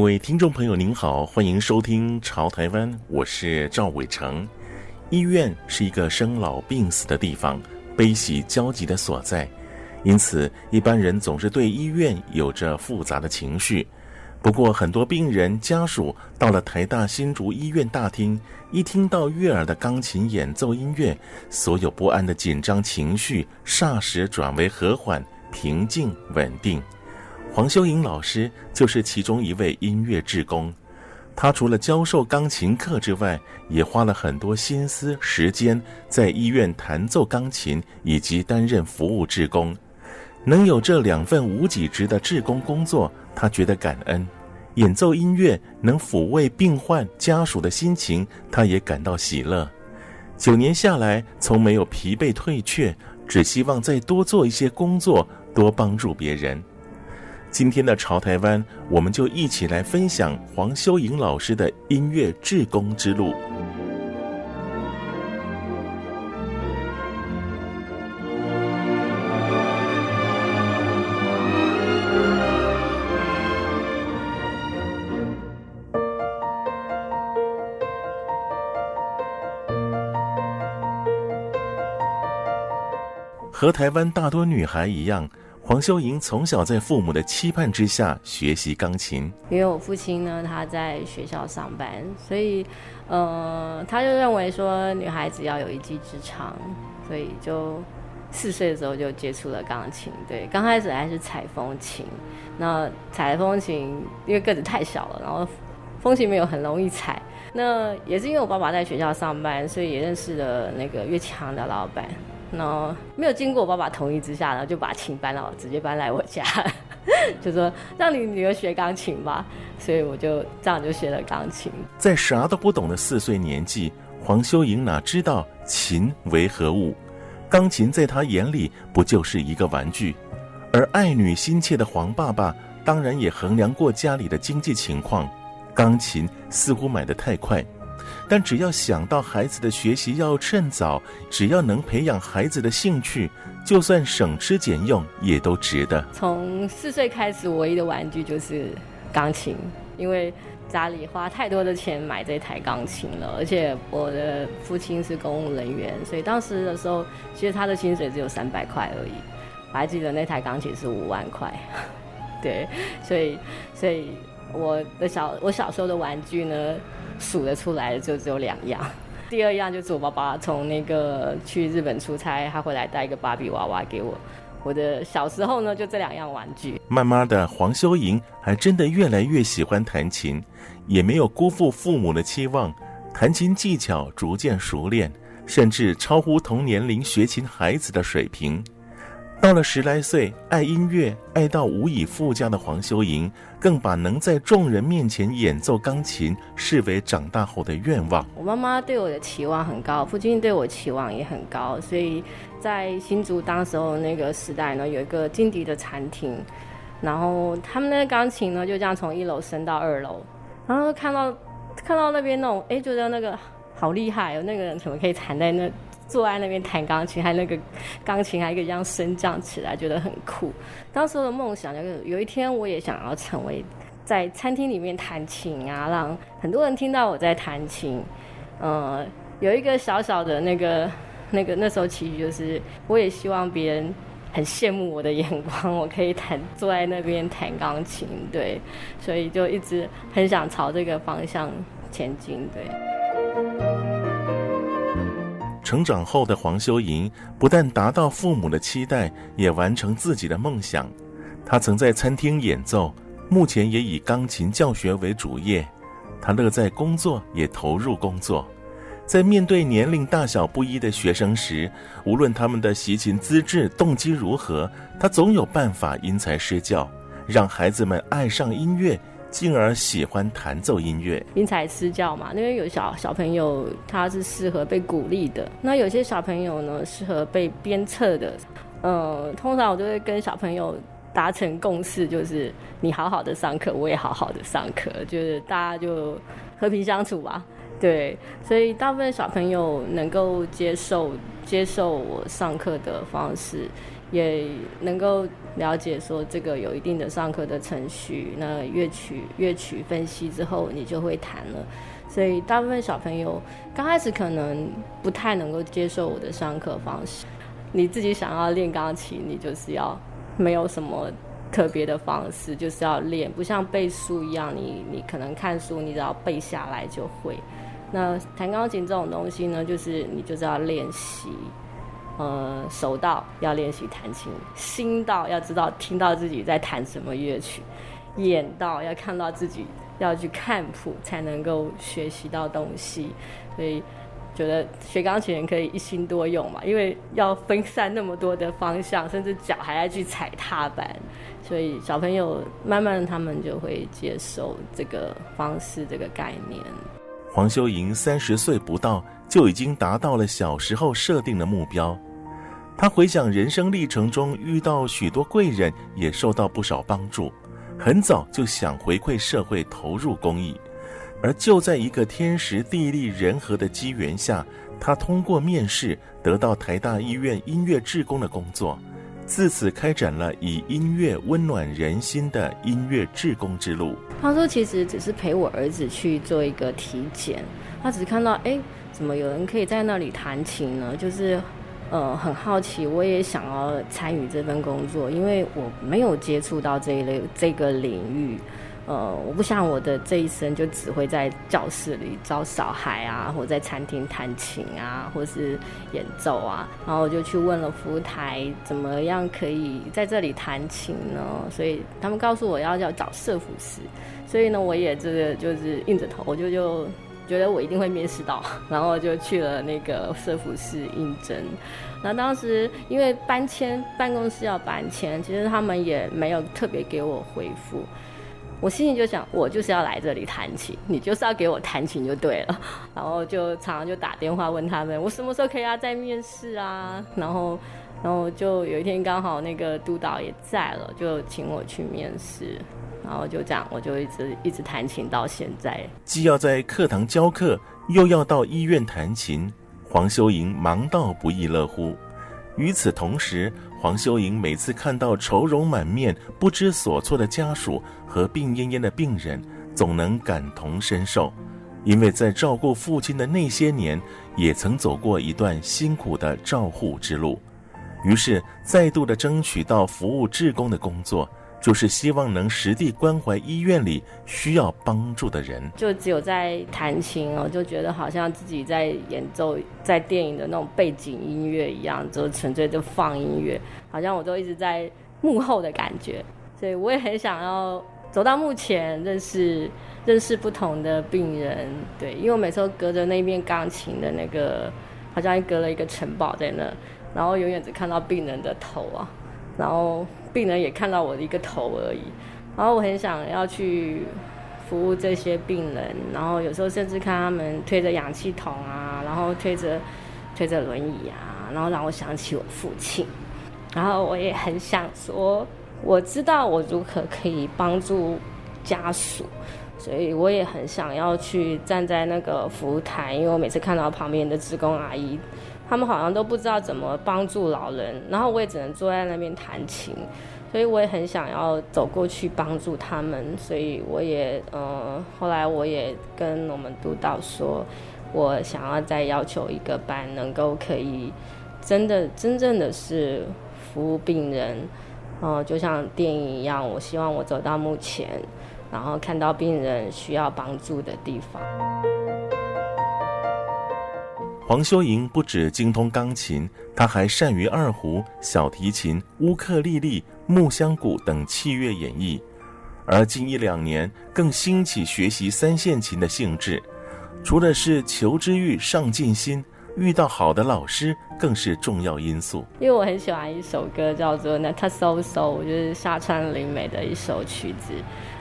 各位听众朋友，您好，欢迎收听《潮台湾》，我是赵伟成。医院是一个生老病死的地方，悲喜交集的所在，因此一般人总是对医院有着复杂的情绪。不过，很多病人家属到了台大新竹医院大厅，一听到悦耳的钢琴演奏音乐，所有不安的紧张情绪霎时转为和缓、平静、稳定。黄修莹老师就是其中一位音乐志工，他除了教授钢琴课之外，也花了很多心思时间在医院弹奏钢琴以及担任服务志工。能有这两份无给职的志工工作，他觉得感恩；演奏音乐能抚慰病患家属的心情，他也感到喜乐。九年下来，从没有疲惫退却，只希望再多做一些工作，多帮助别人。今天的潮台湾，我们就一起来分享黄修莹老师的音乐志工之路。和台湾大多女孩一样。黄修莹从小在父母的期盼之下学习钢琴，因为我父亲呢，他在学校上班，所以，呃，他就认为说女孩子要有一技之长，所以就四岁的时候就接触了钢琴。对，刚开始还是踩风琴，那踩风琴因为个子太小了，然后风琴没有很容易踩。那也是因为我爸爸在学校上班，所以也认识了那个乐器行的老板。然后没有经过我爸爸同意之下然后，就把琴搬到直接搬来我家，就说让你女儿学钢琴吧。所以我就这样就学了钢琴。在啥都不懂的四岁年纪，黄修莹哪知道琴为何物？钢琴在他眼里不就是一个玩具？而爱女心切的黄爸爸当然也衡量过家里的经济情况，钢琴似乎买得太快。但只要想到孩子的学习要趁早，只要能培养孩子的兴趣，就算省吃俭用也都值得。从四岁开始，唯一的玩具就是钢琴，因为家里花太多的钱买这台钢琴了，而且我的父亲是公务人员，所以当时的时候，其实他的薪水只有三百块而已。我还记得那台钢琴是五万块，对，所以，所以我的小我小时候的玩具呢，数得出来的就只有两样，第二样就是我爸爸从那个去日本出差，他回来带一个芭比娃娃给我。我的小时候呢，就这两样玩具。慢慢的，黄修莹还真的越来越喜欢弹琴，也没有辜负父母的期望，弹琴技巧逐渐熟练，甚至超乎同年龄学琴孩子的水平。到了十来岁，爱音乐爱到无以复加的黄修莹，更把能在众人面前演奏钢琴视为长大后的愿望。我妈妈对我的期望很高，父亲对我期望也很高，所以在新竹当时候那个时代呢，有一个金笛的餐厅，然后他们那个钢琴呢就这样从一楼升到二楼，然后看到看到那边那种，哎，觉得那个好厉害哦，那个人怎么可以弹在那？坐在那边弹钢琴，还那个钢琴还可以这样升降起来，觉得很酷。当时的梦想就是有一天我也想要成为在餐厅里面弹琴啊，让很多人听到我在弹琴。呃，有一个小小的那个那个那时候其实就是我也希望别人很羡慕我的眼光，我可以弹坐在那边弹钢琴，对，所以就一直很想朝这个方向前进，对。成长后的黄修莹不但达到父母的期待，也完成自己的梦想。他曾在餐厅演奏，目前也以钢琴教学为主业。他乐在工作，也投入工作。在面对年龄大小不一的学生时，无论他们的习琴资质、动机如何，他总有办法因材施教，让孩子们爱上音乐，进而喜欢弹奏音乐。因材施教嘛，因为有小小朋友他是适合被鼓励的，那有些小朋友呢适合被鞭策的。呃，通常我都会跟小朋友达成共识，就是你好好的上课，我也好好的上课，就是大家就和平相处吧。对，所以大部分小朋友能够接受接受我上课的方式，也能够了解说这个有一定的上课的程序。那乐曲乐曲分析之后，你就会弹了。所以大部分小朋友刚开始可能不太能够接受我的上课方式。你自己想要练钢琴，你就是要没有什么特别的方式，就是要练，不像背书一样，你你可能看书，你只要背下来就会。那弹钢琴这种东西呢，就是你就是要练习，呃，手到要练习弹琴，心到要知道听到自己在弹什么乐曲，眼到要看到自己要去看谱才能够学习到东西，所以。觉得学钢琴可以一心多用嘛，因为要分散那么多的方向，甚至脚还要去踩踏板，所以小朋友慢慢他们就会接受这个方式、这个概念。黄修莹三十岁不到就已经达到了小时候设定的目标。他回想人生历程中遇到许多贵人，也受到不少帮助，很早就想回馈社会，投入公益。而就在一个天时地利人和的机缘下，他通过面试得到台大医院音乐志工的工作，自此开展了以音乐温暖人心的音乐志工之路。他说：“其实只是陪我儿子去做一个体检，他只是看到，哎，怎么有人可以在那里弹琴呢？就是，呃，很好奇，我也想要参与这份工作，因为我没有接触到这一类这个领域。”呃，我不想我的这一生就只会在教室里教小孩啊，或在餐厅弹琴啊，或是演奏啊。然后我就去问了服务台，怎么样可以在这里弹琴呢？所以他们告诉我要要找摄谱师。所以呢，我也这个就是硬着头，我就就觉得我一定会面试到，然后就去了那个摄谱师应征。那当时因为搬迁，办公室要搬迁，其实他们也没有特别给我回复。我心里就想，我就是要来这里弹琴，你就是要给我弹琴就对了。然后就常常就打电话问他们，我什么时候可以要再面试啊？然后，然后就有一天刚好那个督导也在了，就请我去面试。然后就这样，我就一直一直弹琴到现在。既要在课堂教课，又要到医院弹琴，黄修莹忙到不亦乐乎。与此同时，黄修莹每次看到愁容满面、不知所措的家属和病恹恹的病人，总能感同身受，因为在照顾父亲的那些年，也曾走过一段辛苦的照护之路，于是再度的争取到服务志工的工作。就是希望能实地关怀医院里需要帮助的人。就只有在弹琴哦，就觉得好像自己在演奏在电影的那种背景音乐一样，就纯粹就放音乐，好像我都一直在幕后的感觉。所以我也很想要走到幕前，认识认识不同的病人。对，因为我每次都隔着那面钢琴的那个，好像还隔了一个城堡在那，然后永远只看到病人的头啊，然后。病人也看到我的一个头而已，然后我很想要去服务这些病人，然后有时候甚至看他们推着氧气筒啊，然后推着推着轮椅啊，然后让我想起我父亲，然后我也很想说，我知道我如何可以帮助家属，所以我也很想要去站在那个服务台，因为我每次看到旁边的职工阿姨。他们好像都不知道怎么帮助老人，然后我也只能坐在那边弹琴，所以我也很想要走过去帮助他们，所以我也呃，后来我也跟我们督导说，我想要再要求一个班，能够可以真的真正的是服务病人，呃，就像电影一样，我希望我走到目前，然后看到病人需要帮助的地方。黄修莹不止精通钢琴，她还善于二胡、小提琴、乌克丽丽、木箱鼓等器乐演绎。而近一两年，更兴起学习三线琴的兴致。除了是求知欲、上进心，遇到好的老师更是重要因素。因为我很喜欢一首歌，叫做《Nata So So》，就是夏川里美的一首曲子。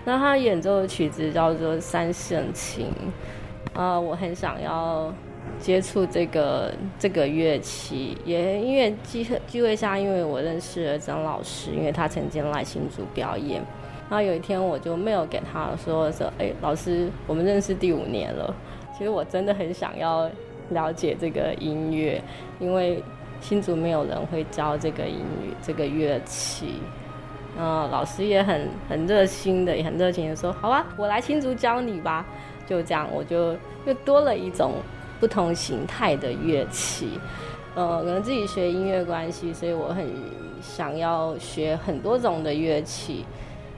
那他演奏的曲子叫做三线琴。呃，我很想要接触这个这个乐器，也因为机会机会下，因为我认识了曾老师，因为他曾经来新竹表演。然后有一天我就没有给他说说，哎，老师，我们认识第五年了。其实我真的很想要了解这个音乐，因为新竹没有人会教这个音乐这个乐器。嗯，老师也很很热心的，也很热情的说，好啊，我来新竹教你吧。就这样，我就又多了一种不同形态的乐器。呃，可能自己学音乐关系，所以我很想要学很多种的乐器。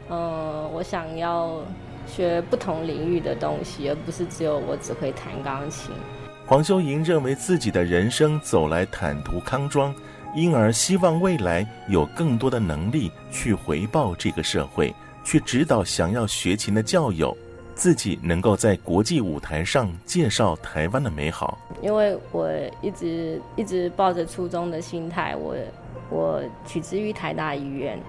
嗯，我想要学不同领域的东西，而不是只有我只会弹钢琴。黄修莹认为自己的人生走来坦途康庄，因而希望未来有更多的能力去回报这个社会，去指导想要学琴的教友。自己能够在国际舞台上介绍台湾的美好，因为我一直一直抱着初衷的心态，我我取之于台大医院，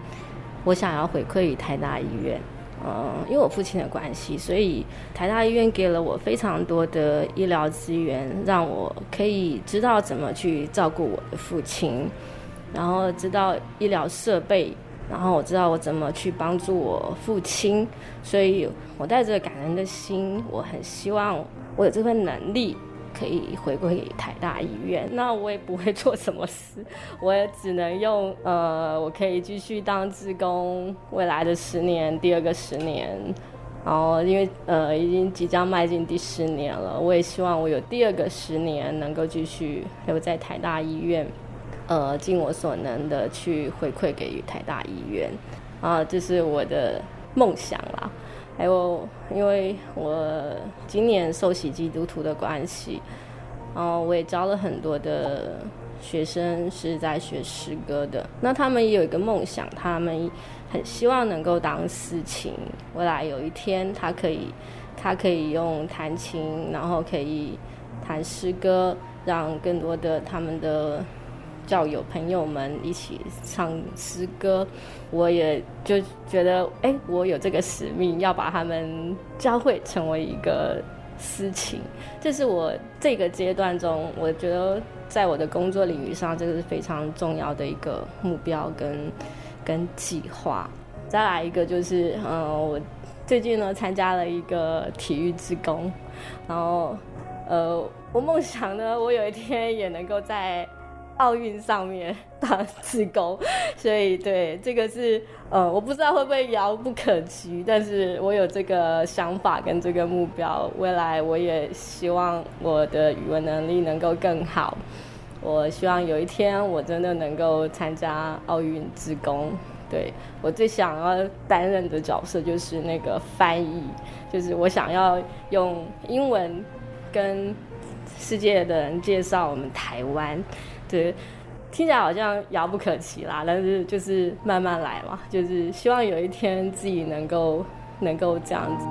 我想要回馈于台大医院，嗯，因为我父亲的关系，所以台大医院给了我非常多的医疗资源，让我可以知道怎么去照顾我的父亲，然后知道医疗设备。然后我知道我怎么去帮助我父亲，所以我带着感恩的心，我很希望我有这份能力可以回归台大医院。那我也不会做什么事，我也只能用呃，我可以继续当志工，未来的十年，第二个十年。然后因为呃已经即将迈进第十年了，我也希望我有第二个十年能够继续留在台大医院。呃，尽我所能的去回馈给予台大医院，啊，这是我的梦想啦。还有，因为我今年受洗基督徒的关系，然后我也教了很多的学生是在学诗歌的。那他们也有一个梦想，他们很希望能够当司琴，未来有一天他可以，他可以用弹琴，然后可以弹诗歌，让更多的他们的。教友朋友们一起唱诗歌，我也就觉得，哎，我有这个使命，要把他们教会成为一个司琴。这是我这个阶段中，我觉得在我的工作领域上，这个是非常重要的一个目标跟跟计划。再来一个就是，嗯，我最近呢参加了一个体育志工，然后，呃，我梦想呢，我有一天也能够在。奥运上面 当志工，所以对这个是呃，我不知道会不会遥不可及，但是我有这个想法跟这个目标。未来我也希望我的语文能力能够更好。我希望有一天我真的能够参加奥运志工。对，我最想要担任的角色就是那个翻译，就是我想要用英文跟世界的人介绍我们台湾。对，听起来好像遥不可及啦，但是就是慢慢来嘛，就是希望有一天自己能够能够这样子。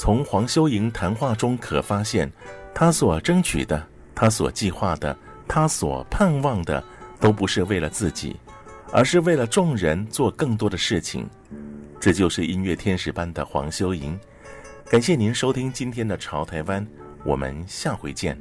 从黄修莹谈话中可发现，他所争取的、他所计划的、他所盼望的，都不是为了自己，而是为了众人做更多的事情。这就是音乐天使般的黄修莹。感谢您收听今天的《潮台湾》，我们下回见。